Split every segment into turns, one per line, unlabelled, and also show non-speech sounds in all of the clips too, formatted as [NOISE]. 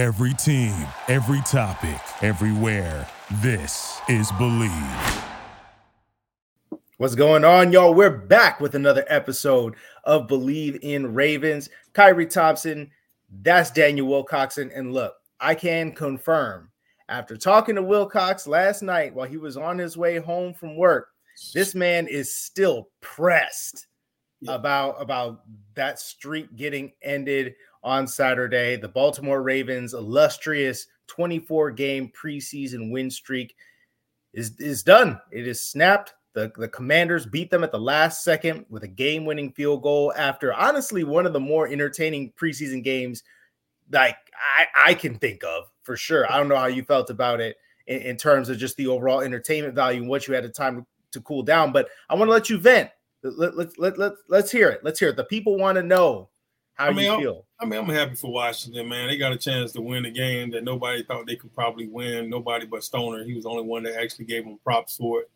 Every team, every topic, everywhere. This is Believe.
What's going on, y'all? We're back with another episode of Believe in Ravens. Kyrie Thompson, that's Daniel Wilcoxon. And look, I can confirm after talking to Wilcox last night while he was on his way home from work, this man is still pressed yeah. about about that streak getting ended on Saturday. The Baltimore Ravens illustrious 24 game preseason win streak is is done. It is snapped. The, the commanders beat them at the last second with a game winning field goal after honestly one of the more entertaining preseason games like I, I can think of for sure. I don't know how you felt about it in, in terms of just the overall entertainment value and what you had the time to cool down, but I want to let you vent. Let, let, let, let, let's hear it. Let's hear it. The people want to know how I mean, you feel.
I mean, I'm happy for Washington, man. They got a chance to win a game that nobody thought they could probably win. Nobody but Stoner. He was the only one that actually gave them props for it.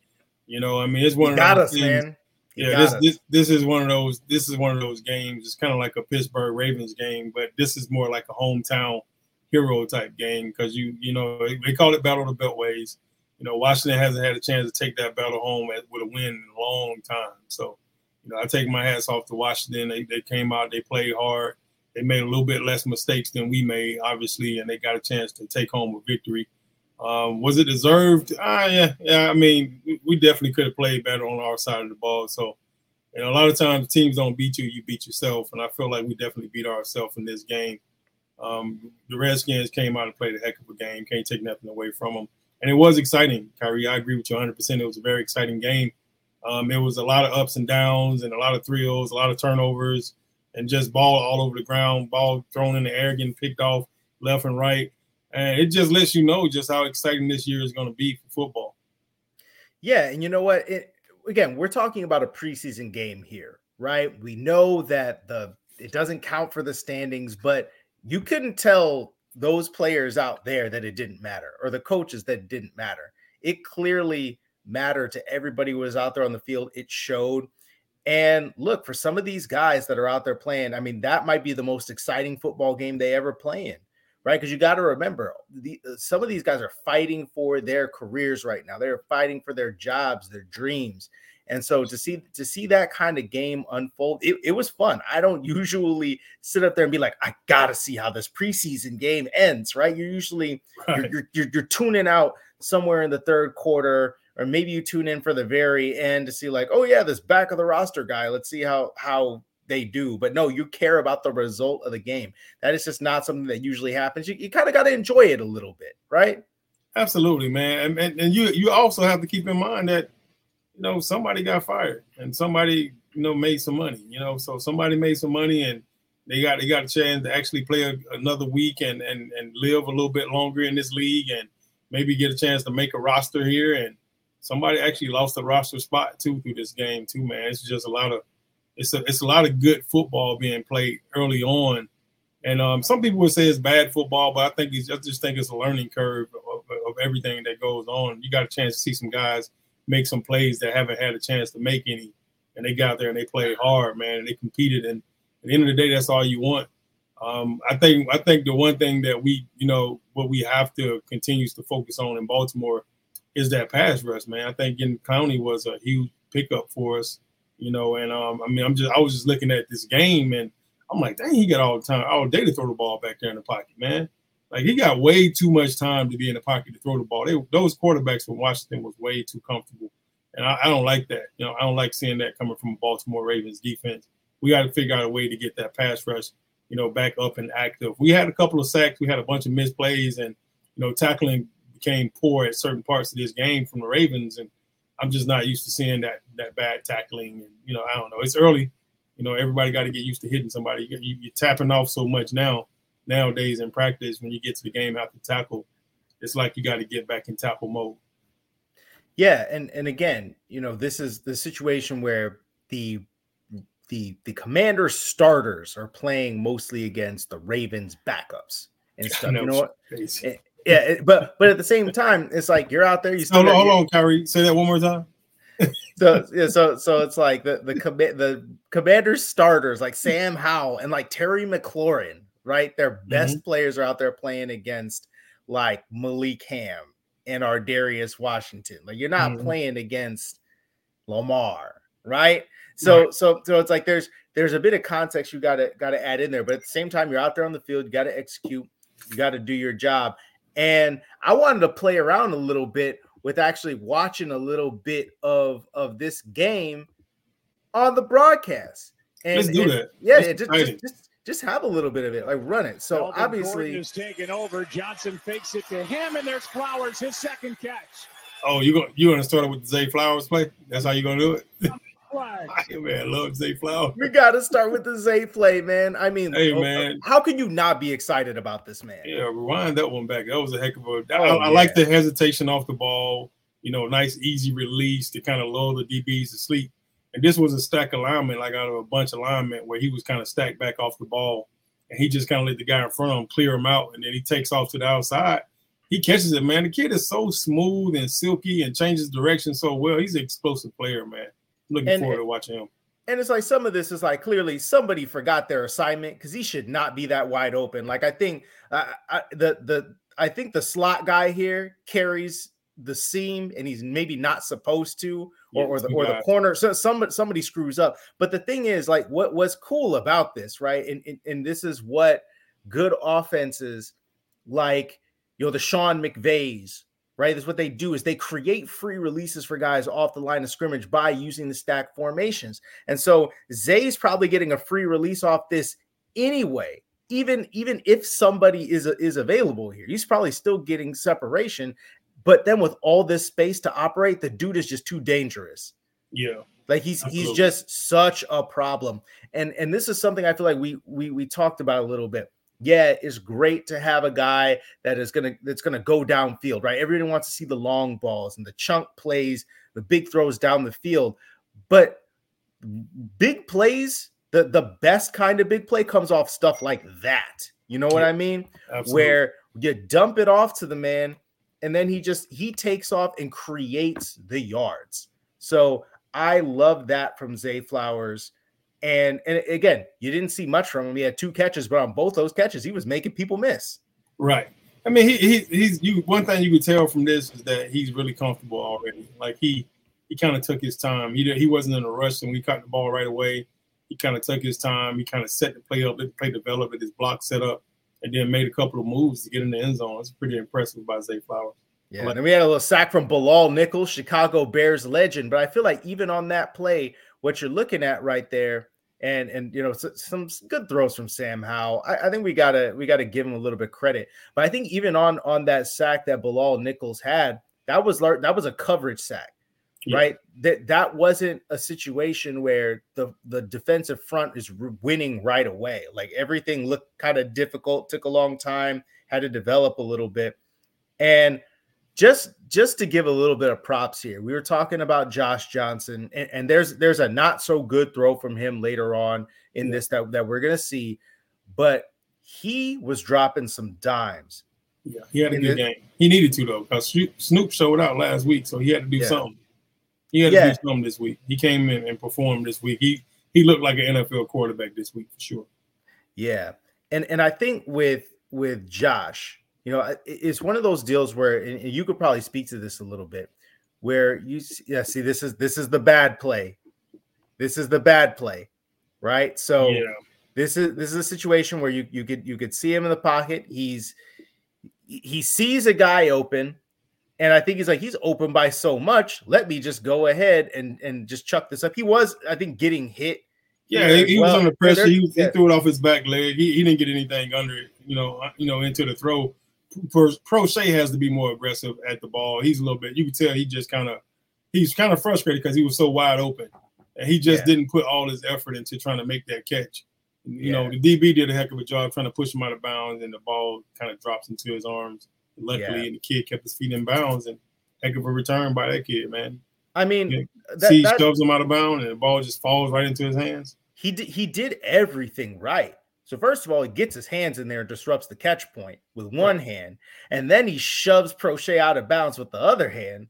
You know, I mean, it's one
of those us, things. man.
Yeah, this, us. this this is one of those. This is one of those games. It's kind of like a Pittsburgh Ravens game, but this is more like a hometown hero type game because you you know they call it Battle of the Beltways. You know, Washington hasn't had a chance to take that battle home with a win in a long time. So you know, I take my hats off to Washington. They, they came out, they played hard. They made a little bit less mistakes than we made, obviously, and they got a chance to take home a victory. Um, was it deserved? Ah, yeah, yeah. I mean, we, definitely could have played better on our side of the ball. So, know, a lot of times teams don't beat you, you beat yourself, and I feel like we definitely beat ourselves in this game. Um, the Redskins came out and played a heck of a game. Can't take nothing away from them, and it was exciting. Kyrie, I agree with you 100. percent It was a very exciting game. Um, it was a lot of ups and downs and a lot of thrills, a lot of turnovers, and just ball all over the ground, ball thrown in the air, getting picked off left and right. And it just lets you know just how exciting this year is going to be for football.
Yeah, and you know what? It, again, we're talking about a preseason game here, right? We know that the it doesn't count for the standings, but you couldn't tell those players out there that it didn't matter or the coaches that didn't matter. It clearly matter to everybody who was out there on the field. It showed. And look, for some of these guys that are out there playing, I mean, that might be the most exciting football game they ever play in, right? Because you got to remember, the, uh, some of these guys are fighting for their careers right now. They're fighting for their jobs, their dreams. And so to see to see that kind of game unfold, it, it was fun. I don't usually sit up there and be like, I gotta see how this preseason game ends, right? You're usually right. You're, you're, you're, you're tuning out somewhere in the third quarter or maybe you tune in for the very end to see like, oh yeah, this back of the roster guy. Let's see how how they do. But no, you care about the result of the game. That is just not something that usually happens. You, you kind of got to enjoy it a little bit, right?
Absolutely, man. And, and and you you also have to keep in mind that you know somebody got fired and somebody you know made some money. You know, so somebody made some money and they got they got a chance to actually play a, another week and and and live a little bit longer in this league and maybe get a chance to make a roster here and somebody actually lost a roster spot too through this game too, man. It's just a lot of it's a it's a lot of good football being played early on. And um, some people would say it's bad football, but I think it's, I just think it's a learning curve of, of everything that goes on. You got a chance to see some guys make some plays that haven't had a chance to make any, and they got there and they played hard, man, and they competed. And at the end of the day, that's all you want. Um, I think I think the one thing that we, you know, what we have to continue to focus on in Baltimore is that pass rush, man. I think in Clowney was a huge pickup for us, you know. And um, I mean, I'm just I was just looking at this game and I'm like, dang, he got all the time, all day to throw the ball back there in the pocket, man. Like he got way too much time to be in the pocket to throw the ball. They, those quarterbacks from Washington was way too comfortable, and I, I don't like that. You know, I don't like seeing that coming from Baltimore Ravens defense. We got to figure out a way to get that pass rush, you know, back up and active. We had a couple of sacks, we had a bunch of misplays, and you know, tackling became poor at certain parts of this game from the Ravens, and I'm just not used to seeing that that bad tackling. And you know, I don't know. It's early. You know, everybody got to get used to hitting somebody. You, you're tapping off so much now nowadays in practice. When you get to the game after tackle, it's like you got to get back in tackle mode.
Yeah, and and again, you know, this is the situation where the the the commander starters are playing mostly against the Ravens backups and [LAUGHS] stuff. you know what? Yeah, but but at the same time, it's like you're out there. You
still hold, on, hold on, Kyrie. Say that one more time.
so yeah, so so it's like the the commit the commander starters like Sam Howell and like Terry McLaurin right? Their best mm-hmm. players are out there playing against like Malik Hamm and Ar'Darius Washington. Like you're not mm-hmm. playing against Lamar, right? So right. so so it's like there's there's a bit of context you gotta gotta add in there, but at the same time, you're out there on the field, you gotta execute, you gotta do your job. And I wanted to play around a little bit with actually watching a little bit of of this game on the broadcast. And,
Let's do
and,
that.
Yeah, just, just, just just have a little bit of it, like run it. So
Melvin
obviously,
Gordon is taken over. Johnson fakes it to him, and there's Flowers, his second catch.
Oh, you going you want to start it with Zay Flowers play? That's how you gonna do it? Man, love Zay Flowers.
We got to start with the Zay play, man. I mean,
hey, oh, man,
how can you not be excited about this man?
Yeah, rewind that one back. That was a heck of a. Oh, I, I like the hesitation off the ball. You know, nice easy release to kind of lull the DBs to sleep. And this was a stack alignment, like out of a bunch of alignment where he was kind of stacked back off the ball. And he just kind of let the guy in front of him clear him out. And then he takes off to the outside. He catches it, man. The kid is so smooth and silky and changes direction so well. He's an explosive player, man. Looking and, forward to watching him.
And it's like some of this is like clearly somebody forgot their assignment because he should not be that wide open. Like I think uh, I, the the I think the slot guy here carries the seam and he's maybe not supposed to, or, yeah, or the or the corner. So somebody somebody screws up. But the thing is, like, what was cool about this, right? And, and and this is what good offenses like, you know, the Sean McVays, right? That's what they do is they create free releases for guys off the line of scrimmage by using the stack formations. And so Zay's probably getting a free release off this anyway. Even even if somebody is is available here, he's probably still getting separation. But then with all this space to operate, the dude is just too dangerous.
Yeah.
Like he's Absolutely. he's just such a problem. And and this is something I feel like we we we talked about a little bit. Yeah, it's great to have a guy that is gonna that's gonna go downfield, right? Everyone wants to see the long balls and the chunk plays, the big throws down the field. But big plays, the the best kind of big play comes off stuff like that. You know what I mean? Absolutely. Where you dump it off to the man and then he just he takes off and creates the yards. So I love that from Zay Flowers. And and again, you didn't see much from him. He had two catches, but on both those catches, he was making people miss.
Right. I mean, he, he he's you. One thing you could tell from this is that he's really comfortable already. Like he he kind of took his time. He he wasn't in a rush, and we caught the ball right away. He kind of took his time. He kind of set the play up, let the play develop, his block set up and then made a couple of moves to get in the end zone. It's pretty impressive by Zay Flowers.
Yeah, and we had a little sack from Bilal Nichols, Chicago Bears legend. But I feel like even on that play, what you're looking at right there, and and you know some good throws from Sam Howell. I, I, think we gotta we gotta give him a little bit credit. But I think even on on that sack that Bilal Nichols had, that was that was a coverage sack yeah. right? That that wasn't a situation where the the defensive front is winning right away. Like everything looked kind of difficult, took a long time, had to develop a little bit. And just just to give a little bit of props here, we were talking about Josh Johnson, and, and there's there's a not so good throw from him later on in yeah. this that, that we're gonna see, but he was dropping some dimes.
Yeah, he had a good game. He needed to though, because Snoop showed out last week, so he had to do yeah. something. He had yeah. to do something this week. He came in and performed this week. He he looked like an NFL quarterback this week for sure.
Yeah, and and I think with with Josh, you know, it's one of those deals where and you could probably speak to this a little bit, where you yeah see this is this is the bad play, this is the bad play, right? So yeah. this is this is a situation where you you could you could see him in the pocket. He's he sees a guy open and I think he's like, he's open by so much. Let me just go ahead and and just chuck this up. He was, I think, getting hit.
Yeah, he, he well. was under pressure. He, yeah. he, threw it off his back leg. He, he didn't get anything under it, you know, uh, you know, into the throw. For Proche has to be more aggressive at the ball. He's a little bit. You can tell he just kind of he's kind of frustrated because he was so wide open, and he just yeah. didn't put all his effort into trying to make that catch. You yeah. know, the DB did a heck of a job trying to push him out of bounds, and the ball kind of drops into his arms. Luckily, yeah. the kid kept his feet in bounds, and heck of a return by that kid, man.
I mean,
yeah. that, shoves him out of bounds, and the ball just falls right into his hands.
He did, he did everything right. So first of all, he gets his hands in there and disrupts the catch point with one right. hand, and then he shoves Proche out of bounds with the other hand.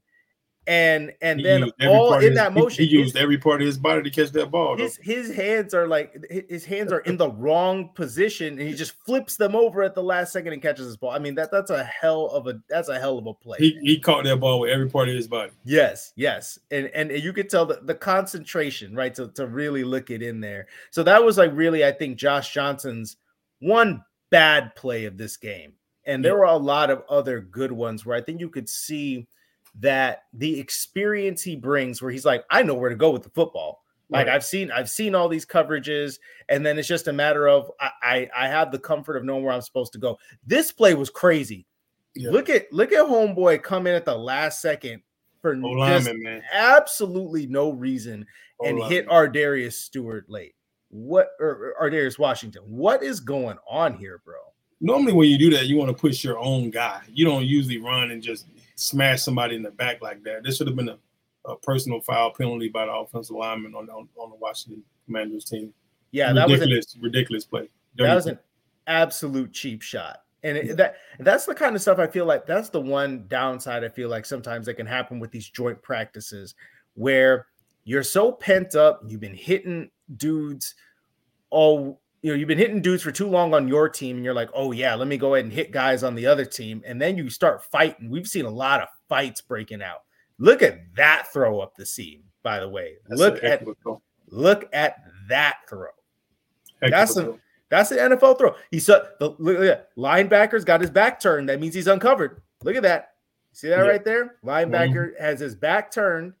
And and
He
then all in
his-
that
he-
motion,
He,
his-
used every part of his body to catch that ball. though.
his his hands are like his hands are in the wrong position, and he just flips them over at the last second and catches his ball. I mean that that's a hell of a that's a hell of a play.
He he caught that ball with every part of his body.
Yes, yes. And and you could tell the, the concentration, right? To, to really look it in there. So that was like really, I think, Josh Johnson's one bad play of this game. And there
Yeah.
were a lot of other good ones where I think you could see that the experience he brings, where he's like, I know where to go with the football. Like
Right.
I've seen, I've seen all these coverages, and then it's just a matter of I, I, I have the comfort of knowing where I'm supposed to go. This play was crazy.
Yeah.
Look at look at homeboy come in at the last second for
lineman, man.
absolutely no reason and
O-lineman.
hit Ar'Darius Stewart late. What or Ar'Darius Washington? What is going on here, bro?
Normally, when you do that, you want to push your own guy. You don't usually run and just smash somebody in the back like that. This should have been a, a personal foul penalty by the offensive lineman on, on, on the Washington Commanders team.
Yeah, that was a,
ridiculous, ridiculous play.
that was an absolute cheap shot. And it, that that's the kind of stuff I feel like that's the one downside I feel like sometimes that can happen with these joint practices where you're so pent up, you've been hitting dudes all you know, you've been hitting dudes for too long on your team, and you're like, oh yeah, let me go ahead and hit guys on the other team, and then you start fighting. We've seen a lot of fights breaking out. Look at that throw up the seam, by the way.
That's
look at look at that throw.
Heck
That's
a
That's an NFL throw. He saw the look at that. linebacker's got his back turned. That means he's uncovered. Look at that. See that
Yeah.
right there? Linebacker has his back turned.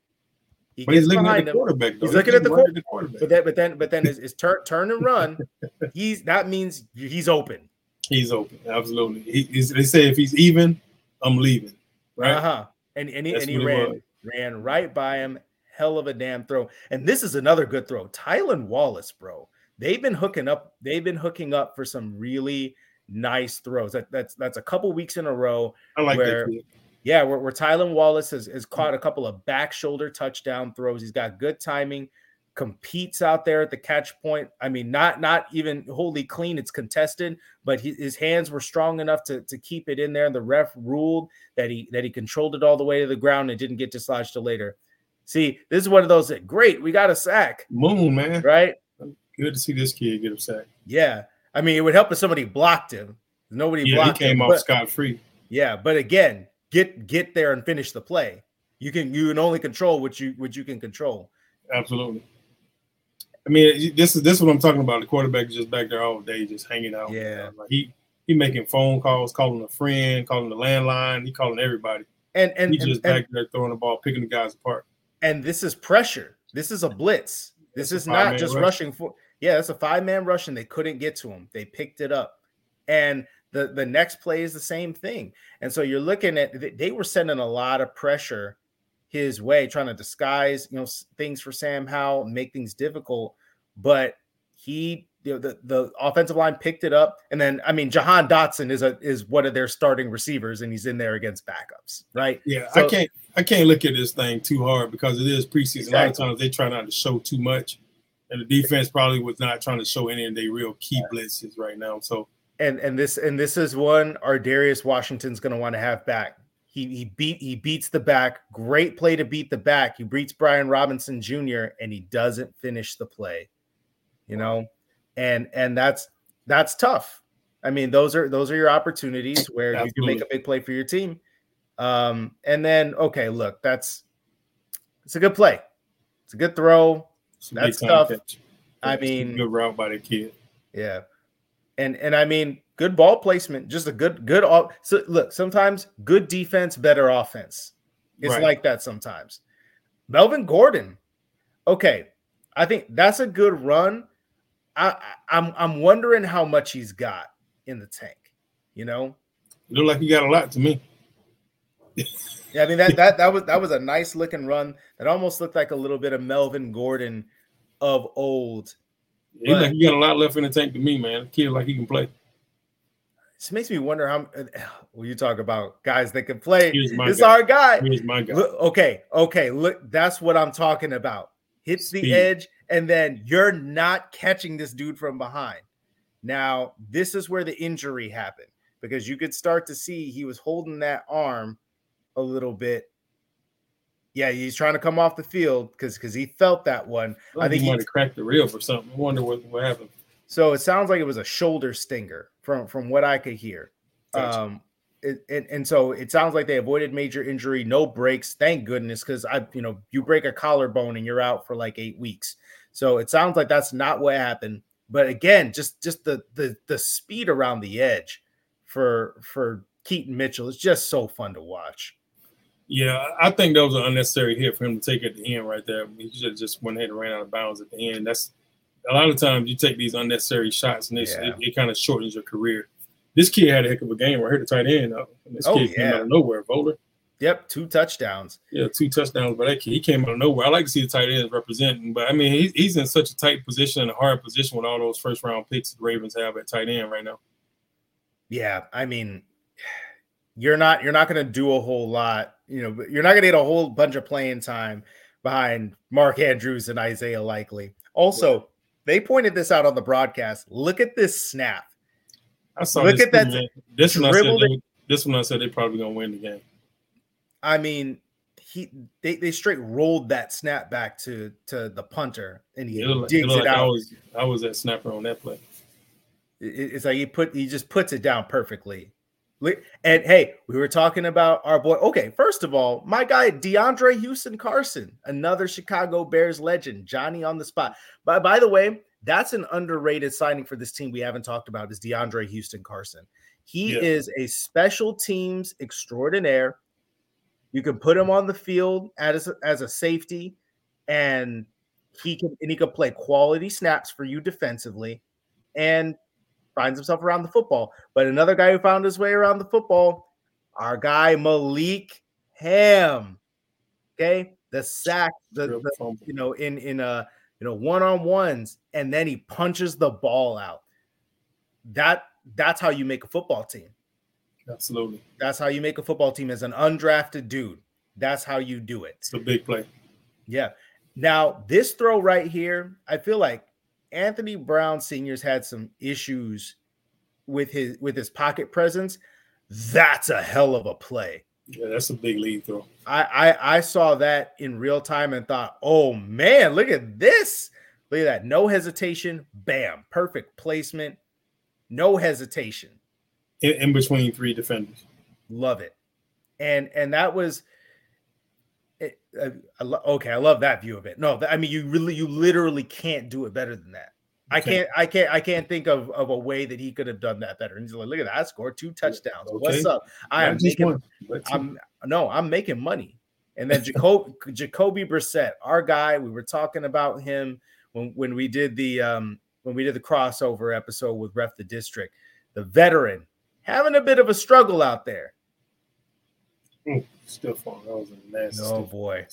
He
But he's looking at the
him.
quarterback. Though.
He's looking at the
running quarterback.
But then, but then, but then his, his turn, turn and run. [LAUGHS] He's that means he's open.
He's open. Absolutely. He, he's, they say if he's even, I'm leaving. Right.
Uh huh. And and he,
That's
and he ran
was.
ran right by him. Hell of a damn throw. And this is another good throw. Tylan Wallace, bro. They've been hooking up. They've been hooking up for some really nice throws. That, that's that's a couple weeks in a row.
I like
Where-
that. Kid.
Yeah, where, where Tylan Wallace has, has mm. caught a couple of back shoulder touchdown throws. He's got good timing, competes out there at the catch point. I mean, not not even wholly clean, it's contested, but he, his hands were strong enough to, to keep it in there. And the ref ruled that he that he controlled it all the way to the ground and didn't get dislodged till later. See, this is one of those that great, we got a sack,
Moon, man.
right?
Good to see this kid get a sack.
Yeah. I mean, it would help if somebody blocked him. Nobody
Yeah, he
blocked
came
him.
off scot free.
Yeah, but again, get get there and finish the play. You can you can only control what you what you can control.
Absolutely. I mean, this is this is what I'm talking about. The quarterback is just back there all day, just hanging out.
Yeah.
like he he making phone calls, calling a friend, calling the landline. He calling everybody.
And and
He just
and,
back there throwing the ball, picking the guys apart.
and this is pressure. This is a blitz. This is not just
rush.
rushing for. Yeah, it's a five man rush, and they couldn't get to him. They picked it up, and the the next play is the same thing. And so you're looking at they- were sending a lot of pressure his way, trying to disguise you know things for Sam Howell, make things difficult. But he you know, the the offensive line picked it up, and then I mean Jahan Dotson is a is one of their starting receivers, and he's in there against backups, right?
Yeah,
So-
I can't I can't look at this thing too hard because it is preseason. A lot of times they try not to show too much, and the defense probably was not trying to show any of their real key blitzes right now. So
and and this and this is one Ar'Darius Washington's going to want to have back. He he beat he beats the back. Great play to beat the back. He beats Brian Robinson Jr. and he doesn't finish the play. You know, and and that's that's tough. I mean, those are those are your opportunities where you can make a big play for your team. Um, and then okay, look, that's it's a good play. It's a good throw.
it's
That's tough.
catch.
I
It's
mean,
good route by the kid.
Yeah. And and I mean good ball placement, just a good good all so look, sometimes good defense, better offense. It's
Right.
like that sometimes. Melvin Gordon. Okay. I think that's a good run. I, I I'm I'm wondering how much he's got in the tank, you know?
It looked like he got a lot to me.
Yeah, I mean that that that was that was a nice looking run. That almost looked like a little bit of Melvin Gordon of old.
Looked
But-
like he got a lot left in the tank to me, man. Kid like he can play.
This makes me wonder how [SIGHS] Well, you talk about guys that can play.
Here's my
This
guy.
our guy.
Here's my guy.
Look, okay, okay. Look, that's what I'm talking about. Hits the edge, and then you're not catching this dude from behind. Now, this is where the injury happened because you could start to see he was holding that arm a little bit. Yeah, he's trying to come off the field because because he felt that one.
I, think he might have cracked the rib or something. I wonder what, what happened.
So it sounds like it was a shoulder stinger from from what I could hear. Gotcha. Um, it, and, and so it sounds like they avoided major injury, no breaks. Thank goodness, because I, you know, you break a collarbone and you're out for like eight weeks. So it sounds like that's not what happened. But again, just just the the the speed around the edge for for Keaton Mitchell is just so fun to watch.
Yeah, I think that was an unnecessary hit for him to take at the end right there. He should have just went ahead and ran out of bounds at the end. That's a lot of times you take these unnecessary shots and yeah. it, it kind of shortens your career. This kid had a heck of a game right here, the tight end. Though. This oh, kid yeah. came out of nowhere, Kolar.
Yep, two touchdowns.
Yeah, two touchdowns. But that kid, he came out of nowhere. I like to see the tight ends representing, but I mean, he's, he's in such a tight position, and a hard position with all those first round picks the Ravens have at tight end right now.
Yeah, I mean, you're not you're not going to do a whole lot. You know, you're not going to get a whole bunch of playing time behind Mark Andrews and Isaiah Likely. Also, they pointed this out on the broadcast. Look at this snap.
I saw Look at that. This one, I said they, this one I said they're probably going to win the game.
I mean, he they, they straight rolled that snap back to to the punter and he it digs it, it out. I
was I was that snapper on that play.
It, it's like he put he just puts it down perfectly. And hey, we were talking about our boy. Okay, first of all, my guy DeAndre Houston Carson, another Chicago Bears legend, Johnny on the spot. But by the way, that's an underrated signing for this team we haven't talked about is DeAndre Houston Carson. He yeah. is a special teams extraordinaire. You can put him on the field as a, as a safety, and he can and he can play quality snaps for you defensively, and finds himself around the football. But another guy who found his way around the football, our guy Malik Hamm. Okay, the sack, the, the you know in in a you know, one on ones, and then he punches the ball out. That that's how you make a football team.
Absolutely.
That's how you make a football team as an undrafted dude. That's how you do it.
It's a big play.
Yeah. Now, this throw right here, I feel like Anthony Brown Senior's had some issues with his with his pocket presence. That's a hell of a play.
Yeah, that's a big lead throw.
I, I I saw that in real time and thought, oh man, look at this. Look at that. No hesitation. Bam. Perfect placement. No hesitation.
In, in between three defenders.
Love it. And and that was uh, I lo- okay. I love that view of it. No, I mean you really you literally can't do it better than that. I can't, I can't, I can't think of, of a way that he could have done that better. And he's like, look at that, I scored two touchdowns. Okay. What's up? I am making, I'm no, I'm making money. And then [LAUGHS] Jacob, Jacoby Brissett, our guy, we were talking about him when when we did the um when we did the crossover episode with Ref the District, the veteran having a bit of a struggle out there.
Still falling. That was a nasty.
Oh boy.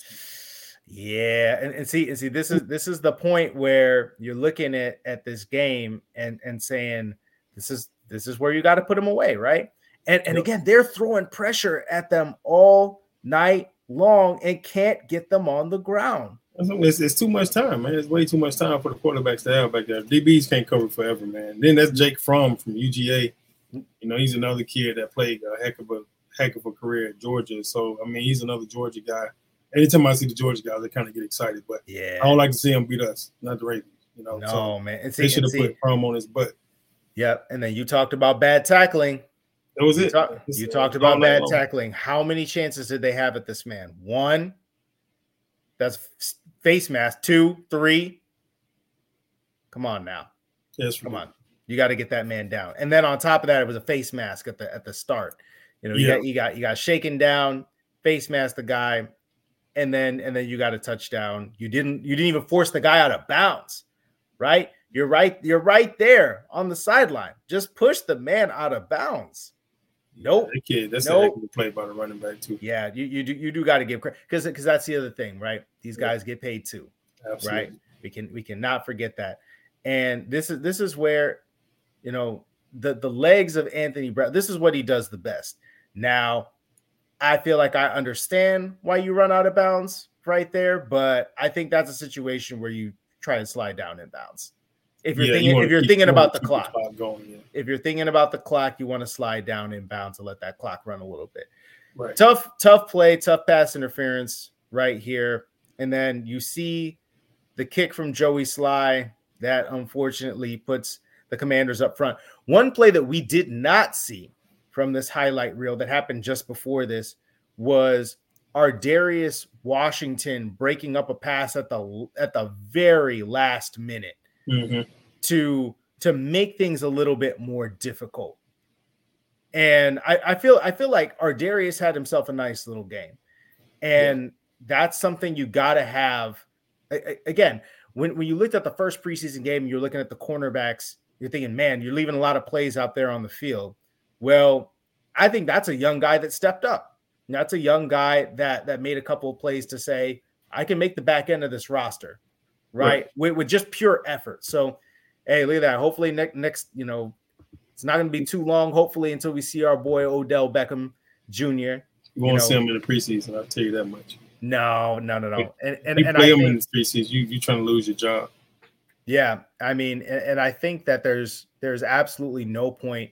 Yeah, and, and see, and see, this is this is the point where you're looking at at this game and and saying this is this is where you got to put them away, right? And and again, they're throwing pressure at them all night long and can't get them on the ground.
It's, it's too much time, man. It's way too much time for the quarterbacks to have back there. DBs can't cover forever, man. Then that's Jake Fromm from UGA. You know, he's another kid that played a heck of a heck of a career at Georgia. So I mean, he's another Georgia guy anytime I see the Georgia guys, I kind of get excited. But yeah, I don't like to see him beat us, not the Ravens. You know,
no so man,
and see, they should have put Fromm on his butt.
Yep, and then you talked about bad tackling.
That was
you
it.
Talk, you uh, talked about bad tackling. How many chances did they have at this man? One. That's face mask. Two, three. Come on now.
Yes,
come on. You got to get that man down. And then on top of that, it was a face mask at the at the start. You know, you yeah. got you got you got shaken down, face mask the guy, and then and then you got a touchdown. You didn't you didn't even force the guy out of bounds, right? You're right. You're right there on the sideline. Just push the man out of bounds. Nope.
Kid, that's nope. a play by the running back too.
Yeah, you you do you do got to give credit because because that's the other thing, right? These guys yeah. get paid too, Absolutely. right? We can we cannot forget that. And this is this is where, you know, the the legs of Anthony Brown. This is what he does the best. Now, I feel like I understand why you run out of bounds right there, but I think that's a situation where you try to slide down in bounds. If you're yeah, thinking, you if you're keep, thinking about the clock, the going, yeah. if you're thinking about the clock, you want to slide down in bounds to let that clock run a little bit. Right. Tough, tough play, tough pass interference right here. And then you see the kick from Joey Slye that unfortunately puts the commanders up front. One play that we did not see from this highlight reel that happened just before this was Ar'Darius Washington breaking up a pass at the at the very last minute mm-hmm. to to make things a little bit more difficult. And I, I feel I feel like Ar'Darius had himself a nice little game, and yeah. that's something you got to have. Again, when when you looked at the first preseason game, you're looking at the cornerbacks. You're thinking, man, you're leaving a lot of plays out there on the field. Well, I think that's a young guy that stepped up. That's a young guy that that made a couple of plays to say, I can make the back end of this roster, right? right. With, with just pure effort. So, hey, look at that. Hopefully, next next, you know, it's not going to be too long. Hopefully, until we see our boy Odell Beckham Jr.
You won't see him in the preseason. I'll tell you that much.
No, no, no, no. And and,
you
and
play I him think, in the preseason, you you trying to lose your job.
Yeah, I mean, and, and I think that there's there's absolutely no point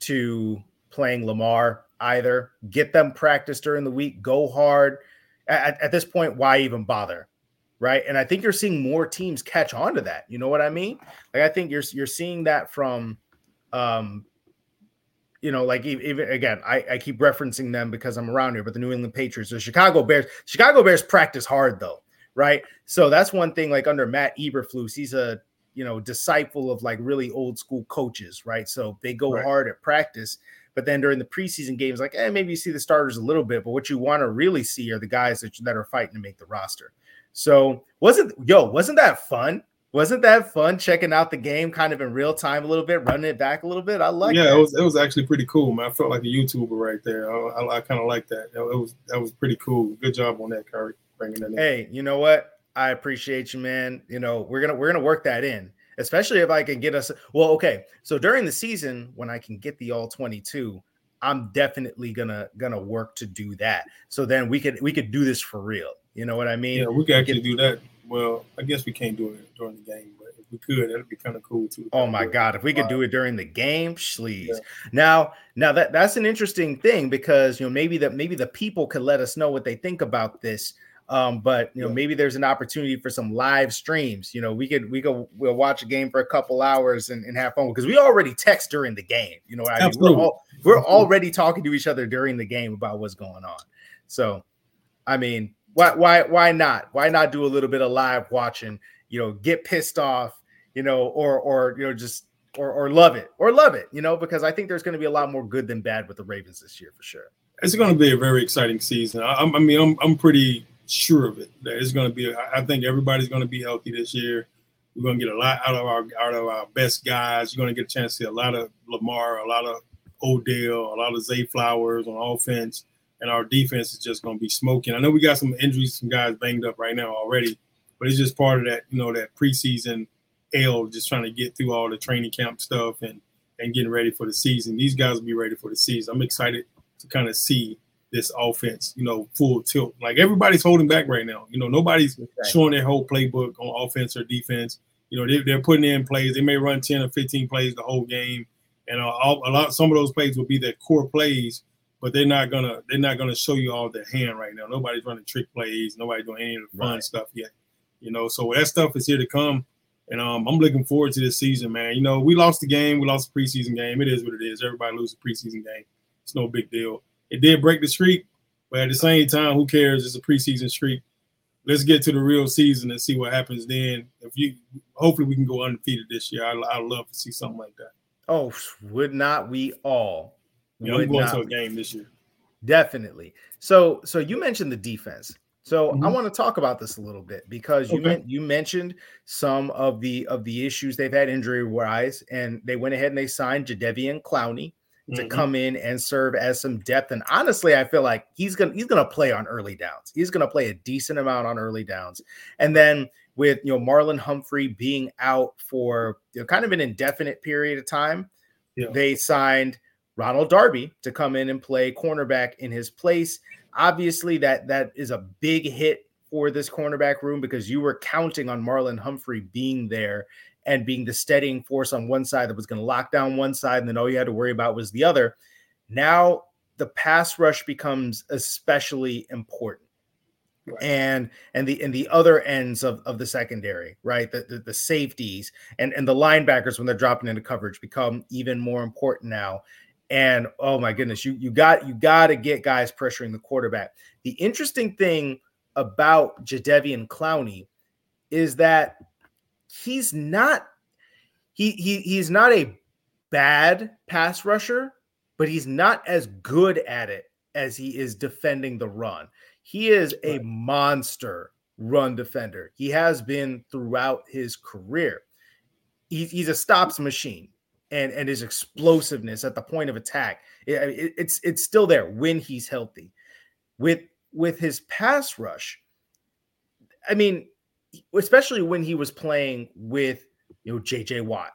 to playing Lamar either. Get them practice during the week, go hard. At, at, this point, why even bother? Right. And I think you're seeing more teams catch on to that. You know what I mean? Like I think you're you're seeing that from um you know, like even again, I, I keep referencing them because I'm around here, but the New England Patriots, the Chicago Bears, Chicago Bears practice hard though, right? So that's one thing. Like under Matt Eberflus, he's a you know disciple of like really old school coaches, right? So they go right. hard at practice, but then during the preseason games, like, eh, maybe you see the starters a little bit, but what you want to really see are the guys that, that are fighting to make the roster. So wasn't yo, wasn't that fun? Wasn't that fun checking out the game kind of in real time a little bit, running it back a little bit? I like
yeah,
that.
it was it was actually pretty cool, man. I felt like a YouTuber right there. I, I, I kind of like that. It was that was pretty cool. Good job on that, Kyrie, bringing that in.
Hey, you know what? I appreciate you, man. You know, we're gonna we're gonna work that in especially if I can get us. Well, okay. So during the season, when I can get the all 22, I'm definitely gonna gonna work to do that. So then we could we could do this for real. You know what I mean?
Yeah, we could actually do that. Well, I guess we can't do it during the game, but if we could, that'd be kind of cool too.
Oh my god, if we could do it during the game, please. Yeah. Now, now that that's an interesting thing because you know maybe that maybe the people could let us know what they think about this um, but you know, yeah. maybe there's an opportunity for some live streams. You know, we could we could we'll watch a game for a couple hours and, and have fun because we already text during the game. You know, I mean? we're, all, we're already talking to each other during the game about what's going on. So, I mean, why why why not? Why not do a little bit of live watching? You know, get pissed off. You know, or or you know just or or love it or love it. You know, because I think there's going to be a lot more good than bad with the Ravens this year for sure.
It's going to be a very exciting season. I, I mean, I'm I'm pretty sure of it. That it's going to be. I think everybody's going to be healthy this year. We're going to get a lot out of our out of our best guys. You're going to get a chance to see a lot of Lamar, a lot of Odell, a lot of Zay Flowers on offense, and our defense is just going to be smoking. I know we got some injuries, some guys banged up right now already, but it's just part of that. You know that preseason L, just trying to get through all the training camp stuff and and getting ready for the season. These guys will be ready for the season. I'm excited to kind of see this offense, you know, full tilt. Like everybody's holding back right now. You know, nobody's showing their whole playbook on offense or defense. You know, they, are putting in plays. They may run 10 or 15 plays the whole game. And uh, all, a lot, some of those plays will be their core plays, but they're not gonna, they're not gonna show you all their hand right now. Nobody's running trick plays. Nobody's doing any of the fun right. stuff yet. You know, so that stuff is here to come. And um, I'm looking forward to this season, man. You know, we lost the game. We lost the preseason game. It is what it is. Everybody loses a preseason game. It's no big deal. It did break the streak, but at the same time, who cares? It's a preseason streak. Let's get to the real season and see what happens then. If you, hopefully, we can go undefeated this year. I, I love to see something like that.
Oh, would not we all?
Yeah, I'm going to a game this year.
Definitely. So, so you mentioned the defense. So mm-hmm. I want to talk about this a little bit because you okay. you mentioned some of the of the issues they've had injury wise, and they went ahead and they signed Jadeveon Clowney, to mm-hmm. come in and serve as some depth. And honestly, I feel like he's gonna he's gonna play on early downs. He's gonna play a decent amount on early downs. And then with you know Marlon Humphrey being out for you know, kind of an indefinite period of time, yeah. they signed Ronald Darby to come in and play cornerback in his place. Obviously, that that is a big hit for this cornerback room because you were counting on Marlon Humphrey being there and being the steadying force on one side that was going to lock down one side, and then all you had to worry about was the other. Now the pass rush becomes especially important, Right. and and the and the other ends of, of the secondary, right? The, the, the safeties and and the linebackers when they're dropping into coverage become even more important now. And oh my goodness, you you got you got to get guys pressuring the quarterback. The interesting thing about Jadeveon Clowney is that he's not he he he's not a bad pass rusher, but he's not as good at it as he is defending the run. He is a monster run defender. He has been throughout his career. He's, he's a stops machine, and and his explosiveness at the point of attack, it, it's it's still there when he's healthy. With with his pass rush, I mean, especially when he was playing with you know JJ Watt,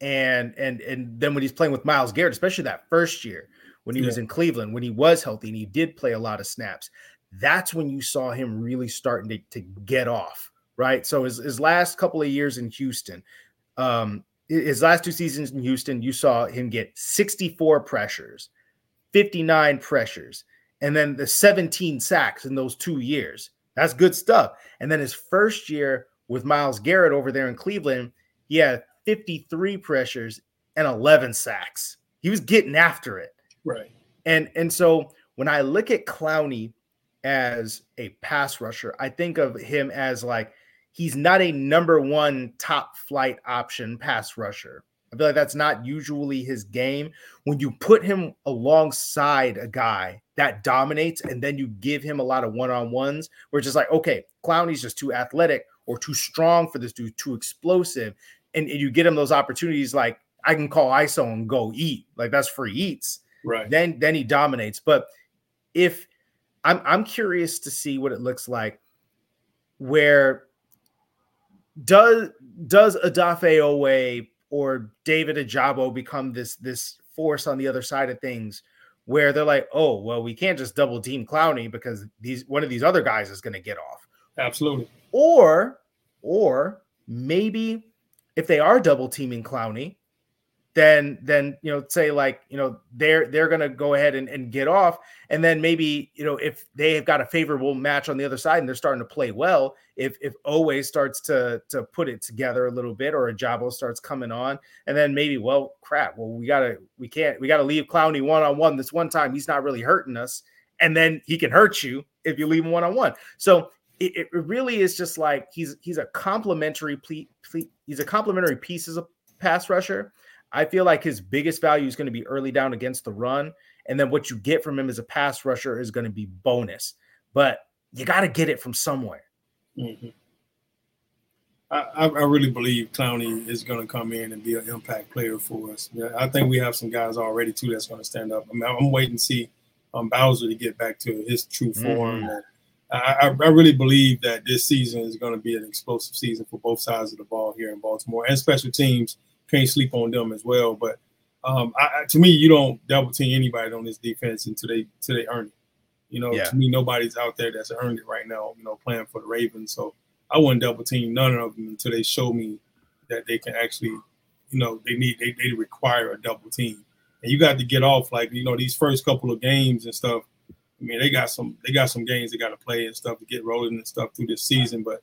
and and and then when he's playing with Myles Garrett, especially that first year when he yeah. was in Cleveland, when he was healthy and he did play a lot of snaps that's when you saw him really starting to, to get off, right? So his, his last couple of years in Houston, um, his last two seasons in Houston, you saw him get 64 pressures, 59 pressures, and then the 17 sacks in those two years. That's good stuff. And then his first year with Myles Garrett over there in Cleveland, he had 53 pressures and 11 sacks. He was getting after it.
Right.
And and so when I look at Clowney as a pass rusher. I think of him as like he's not a number one top flight option pass rusher. I feel like that's not usually his game. When you put him alongside a guy that dominates and then you give him a lot of one on ones, where it's just like, okay, Clowney's just too athletic or too strong for this dude, too explosive. And, and you get him those opportunities like, I can call ISO and go eat. Like that's free eats.
Right.
Then then he dominates. But if I'm I'm curious to see what it looks like. Where does does Odafe Oweh or David Ojabo become this this force on the other side of things? Where they're like, oh well, we can't just double team Clowney because these one of these other guys is going to get off.
Absolutely.
Or or maybe if they are double teaming Clowney, then then you know say like you know they're they're gonna go ahead and, and get off. And then maybe you know if they've got a favorable match on the other side and they're starting to play well if if Oweh starts to to put it together a little bit or Ojabo starts coming on and then maybe well crap well we gotta we can't we gotta leave Clowney one on one this one time. He's not really hurting us. And then he can hurt you if you leave him one on one so it, it really is just like he's he's a complimentary ple- ple- he's a complimentary piece as a pass rusher I feel like his biggest value is going to be early down against the run. And then what you get from him as a pass rusher is going to be bonus. But you got to get it from somewhere.
Mm-hmm. I, I, really believe Clowney is going to come in and be an impact player for us. Yeah, I think we have some guys already too that's going to stand up. I mean, I'm waiting to see um, Bowser to get back to his true form. Mm. I, I, really believe that this season is going to be an explosive season for both sides of the ball here in Baltimore and special teams can't sleep on them as well. But um, I, to me, you don't double team anybody on this defense until they until they earn it. You know, yeah. to me, nobody's out there that's earned it right now. You know, playing for the Ravens, so I wouldn't double team none of them until they show me that they can actually, you know, they need they, they require a double team. And you got to get off like you know these first couple of games and stuff. I mean, they got some they got some games they got to play and stuff to get rolling and stuff through this season, but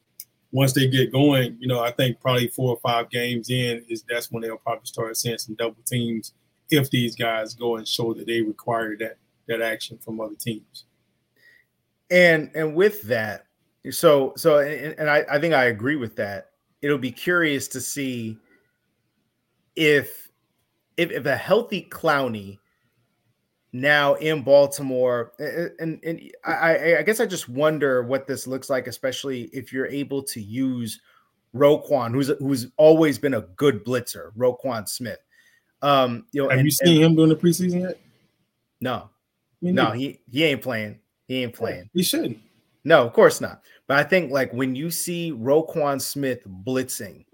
once they get going, you know, I think probably four or five games in is that's when they'll probably start seeing some double teams if these guys go and show that they require that that action from other teams.
And and with that, so so and, and I, I think I agree with that. It'll be curious to see if if, if a healthy Clowney now in Baltimore. And, and, I, I, guess I just wonder what this looks like, especially if you're able to use Roquan, who's who's always been a good blitzer, Roquan Smith. Um, you know,
have and, you seen him during the preseason yet?
No, no, he he ain't playing. He ain't playing.
he shouldn't.
No, of course not. But I think like when you see Roquan Smith blitzing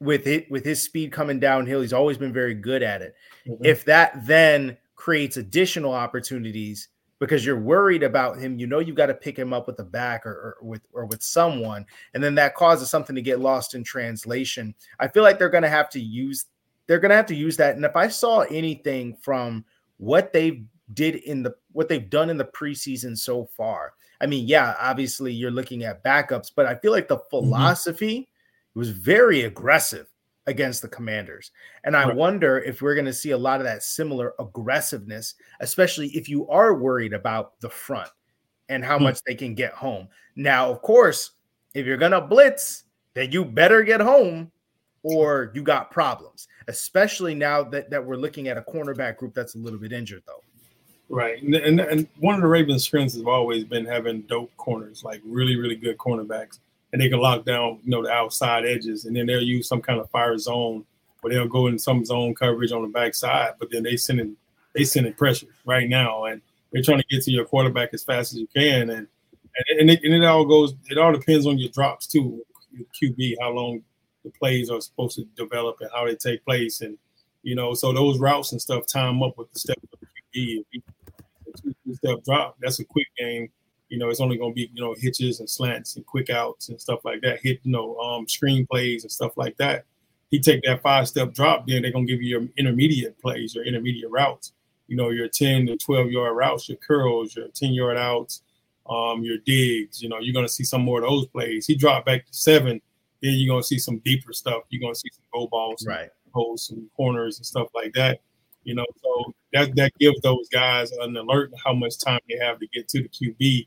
with it with his speed coming downhill, he's always been very good at it. Mm-hmm. If that then creates additional opportunities because you're worried about him. You know you've got to pick him up with the back or, or, with or with someone, and then that causes something to get lost in translation. I feel like they're going to have to use they're going to have to use that. And if I saw anything from what they've did in the what they've done in the preseason so far. I mean, yeah, obviously you're looking at backups, but I feel like the mm-hmm. philosophy mm-hmm. was very aggressive against the commanders. And I right. wonder if we're going to see a lot of that similar aggressiveness, especially if you are worried about the front and how mm-hmm. much they can get home. Now, of course, if you're going to blitz, then you better get home or you got problems, especially now that, that we're looking at a cornerback group that's a little bit injured, though.
Right. And, and, and one of the Ravens' strengths has always been having dope corners, like really, really good cornerbacks. And they can lock down, you know, the outside edges. And then they'll use some kind of fire zone where they'll go in some zone coverage on the backside, but then they send in they send in pressure right now. And they're trying to get to your quarterback as fast as you can. And and, and, it, and it all goes, it all depends on your drops too, QB, how long the plays are supposed to develop and how they take place. And, you know, so those routes and stuff time up with the step of the QB. Two step drop, that's a quick game. You know, it's only going to be, you know, hitches and slants and quick outs and stuff like that. Hit, you know, um, screen plays and stuff like that. He take that five step drop, then they're going to give you your intermediate plays, your intermediate routes. You know, your 10 to 12 yard routes, your curls, your 10 yard outs, um, your digs. You know, you're going to see some more of those plays. He dropped back to seven then you're gonna see some deeper stuff. You're gonna see some go balls,
right?
Holes, some corners and stuff like that. You know, so that that gives those guys an alert how much time they have to get to the QB.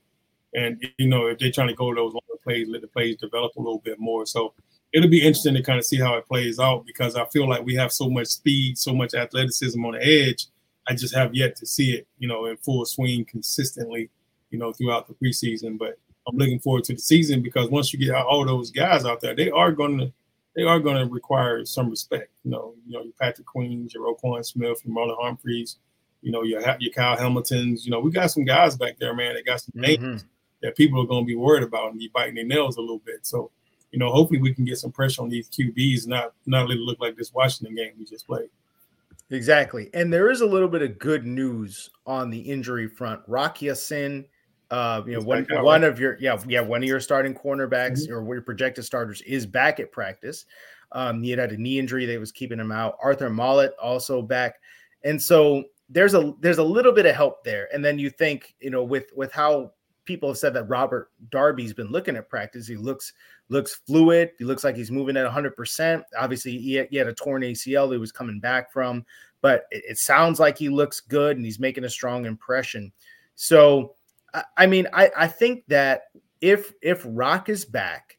And you know, if they're trying to go those longer plays, let the plays develop a little bit more. So it'll be interesting to kind of see how it plays out because I feel like we have so much speed, so much athleticism on the edge. I just have yet to see it, you know, in full swing consistently, you know, throughout the preseason. But I'm looking forward to the season because once you get all those guys out there, they are going to they are going to require some respect. You know, you know your Patrick Queens, your Roquan Smith, your Marlon Humphreys, you know your your Kyle Hamiltons. You know, we got some guys back there, man. That got some names mm-hmm. That people are going to be worried about and be biting their nails a little bit. So, you know, hopefully we can get some pressure on these QBs, not not let it look like this Washington game we just played.
Exactly, and there is a little bit of good news on the injury front. Rock Ya-Sin – uh, you know, one one of your yeah yeah one of your starting cornerbacks mm-hmm. or your projected starters is back at practice. Um, he had had a knee injury that was keeping him out. Arthur Maulet also back, and so there's a there's a little bit of help there. And then you think you know with with how people have said that Ronald Darby's been looking at practice, he looks looks fluid. He looks like he's moving at 100. percent Obviously, he had, he had, a torn ACL he was coming back from, but it, it sounds like he looks good and he's making a strong impression. So I mean, I, I think that if if Rock is back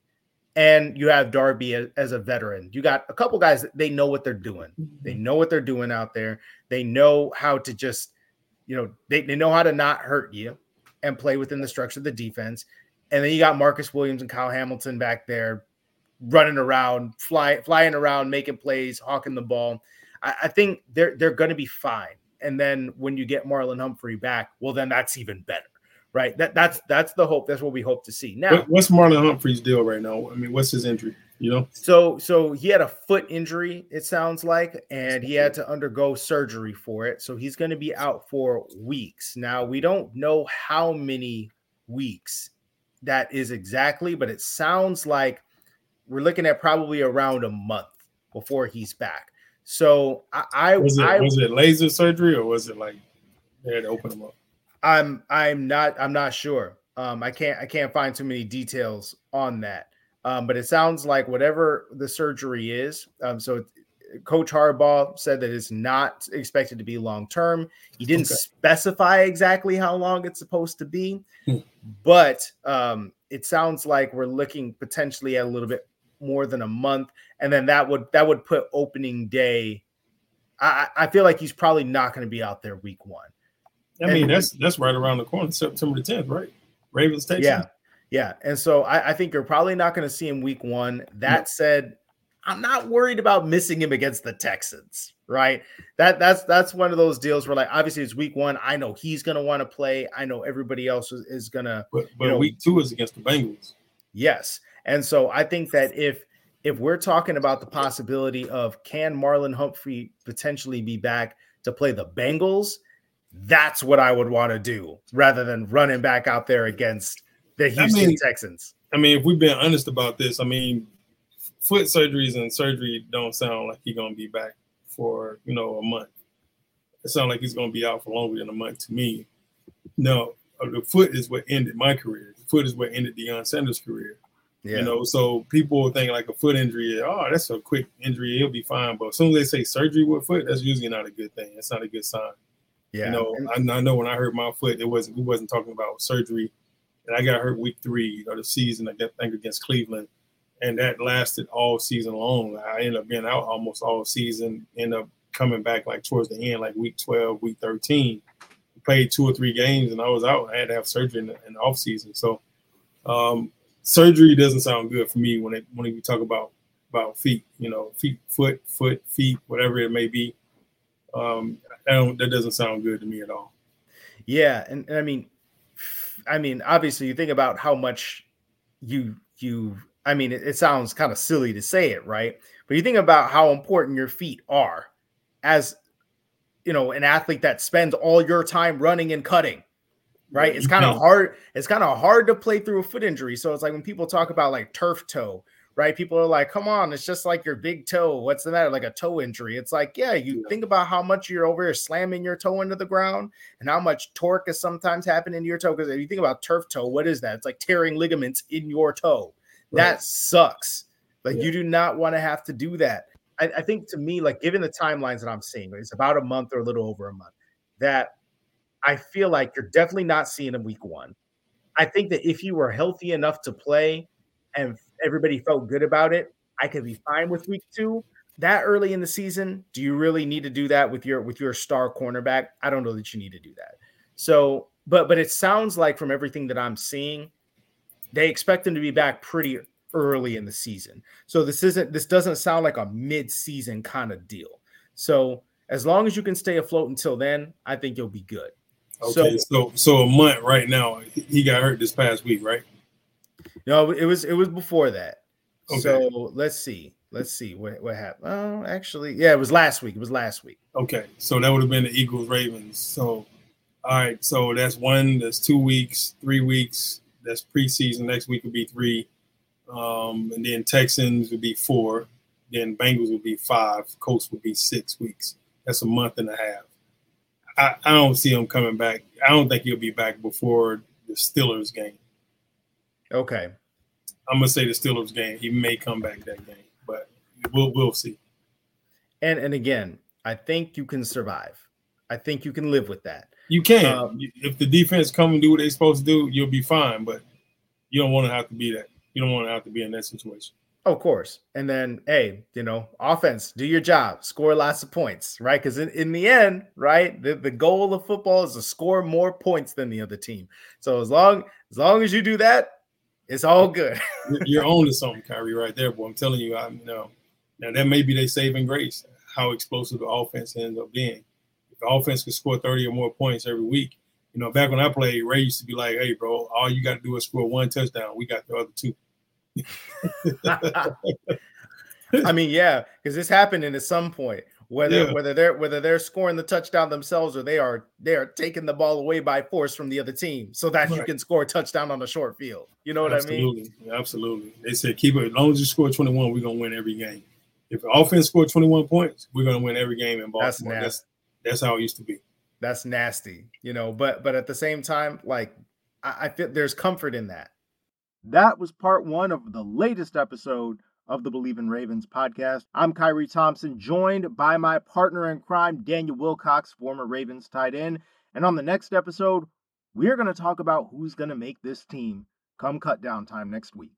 and you have Darby as, as, a veteran, you got a couple guys that they know what they're doing. They mm-hmm. know what they're doing out there. They know how to just, you know, they, they know how to not hurt you and play within the structure of the defense. And then you got Marcus Williams and Kyle Hamilton back there running around, fly, flying around, making plays, hawking the ball. I, I think they're they're gonna be fine. And then when you get Marlon Humphrey back, well, then that's even better right? That that's that's the hope. That's what we hope to see. Now,
what's Marlon Humphrey's deal right now? I mean, what's his injury? You know,
so so he had a foot injury. It sounds like, and he had to undergo surgery for it. So he's going to be out for weeks. Now we don't know how many weeks that is exactly, but it sounds like we're looking at probably around a month before he's back. So I, I
was it
I,
was it laser surgery or was it like they had to open him up?
I'm I'm not I'm not sure. Um, I can't I can't find too many details on that. Um, but it sounds like whatever the surgery is. Um, so Coach Harbaugh said that it's not expected to be long term. He didn't okay. specify exactly how long it's supposed to be, hmm. but um, it sounds like we're looking potentially at a little bit more than a month, and then that would that would put opening day. I, I feel like he's probably not going to be out there week one.
I mean, and, that's that's right around the corner, September the 10th, right? Ravens Texans.
Yeah. Yeah. And so I, I think you're probably not going to see him week one. That no. said, I'm not worried about missing him against the Texans, right? That that's that's one of those deals where like obviously it's week one. I know he's gonna want to play. I know everybody else is, is gonna
but, but you know, week two is against the Bengals.
Yes. And so I think that if if we're talking about the possibility of can Marlon Humphrey potentially be back to play the Bengals, that's what I would want to do rather than running back out there against the Houston I mean, Texans.
I mean, if we've been honest about this, I mean, foot surgeries and surgery don't sound like he's gonna be back for you know a month. it sounds like he's going to be out for longer than a month to me. No, uh, the foot is what ended my career. The foot is what ended Deion Sanders' career. Yeah. You know, so people think like a foot injury, oh, that's a quick injury, he'll be fine. But as soon as they say surgery with foot, that's usually not a good thing. It's not a good sign. Yeah. You know, I, I, know when I hurt my foot, it wasn't we wasn't talking about surgery. And I got hurt week three of the season, I think against Cleveland. And that lasted all season long. I ended up being out almost all season, ended up coming back like towards the end, like week 12, week 13. Played two or three games and I was out. I had to have surgery in the, in the off season. So um, surgery doesn't sound good for me when it when we talk about about feet, you know, feet, foot, foot, feet, whatever it may be. Um, that doesn't sound good to me at all.
Yeah, and, and I mean, I mean, obviously, you think about how much you you. I mean, it, it sounds kind of silly to say it, right? But you think about how important your feet are as you know an athlete that spends all your time running and cutting right it's kind of hard it's kind of hard to play through a foot injury so it's like when people talk about like turf toe right people are like come on it's just like your big toe what's the matter like a toe injury it's like yeah you think about how much you're over here slamming your toe into the ground and how much torque is sometimes happening to your toe because if you think about turf toe what is that it's like tearing ligaments in your toe right. that sucks like yeah. you do not want to have to do that I, I think to me, like given the timelines that I'm seeing, it's about a month or a little over a month. That I feel like you're definitely not seeing him week one. I think that if you were healthy enough to play and everybody felt good about it, I could be fine with week two. That early in the season, do you really need to do that with your with your star cornerback? I don't know that you need to do that. So, but but it sounds like from everything that I'm seeing, they expect him to be back pretty early in the season. So this isn't this doesn't sound like a mid-season kind of deal. So as long as you can stay afloat until then, I think you'll be good.
Okay, so so, so a month right now. He got hurt this past week, right?
No, it was it was before that. Okay. So let's see. Let's see what what happened. Oh, actually, yeah, it was last week. It was last week.
Okay, so that would have been the Eagles Ravens. So, all right, so that's one. That's two weeks, three weeks. That's preseason. Next week would be three. Um, and then Texans would be four. Then Bengals would be five. Colts would be six weeks. That's a month and a half. I, I don't see him coming back. I don't think he'll be back before the Steelers game.
Okay.
I'm gonna say the Steelers game. He may come back that game, but we'll we'll see.
And and again, I think you can survive. I think you can live with that.
You can. Um, if the defense come and do what they're supposed to do, you'll be fine. But you don't want to have to be that you don't want to have to be in that situation.
Of course. And then, hey, you know, offense, do your job, score lots of points, right? Because in, in the end, right, the, the goal of football is to score more points than the other team. So as long as long as you do that, it's all good.
You're on to something, Kyrie, right there, boy. I'm telling you, I you know now that may be their saving grace, how explosive the offense ends up being. If the offense can score 30 or more points every week, you know, back when I played, Ray used to be like, "Hey, bro, all you got to do is score one touchdown. We got the other two. [LAUGHS]
I mean, yeah, because this happened at some point. Whether yeah. whether they're whether they're scoring the touchdown themselves or they are they are taking the ball away by force from the other team so that right. you can score a touchdown on the short field. You know what
absolutely.
I mean?
Absolutely. They said keep it as long as you score 21, we're gonna win every game. If the offense score 21 points, we're gonna win every game in Baltimore. That's, that's that's how it used to be.
That's nasty, you know. But but at the same time, like I, I feel there's comfort in that. That was part one of the latest episode of the Bleav in Ravens podcast. I'm Kyrie Thompson, joined by my partner in crime, Daniel Wilcox, former Ravens tight end. And on the next episode, we're going to talk about who's going to make this team come cut down time next week.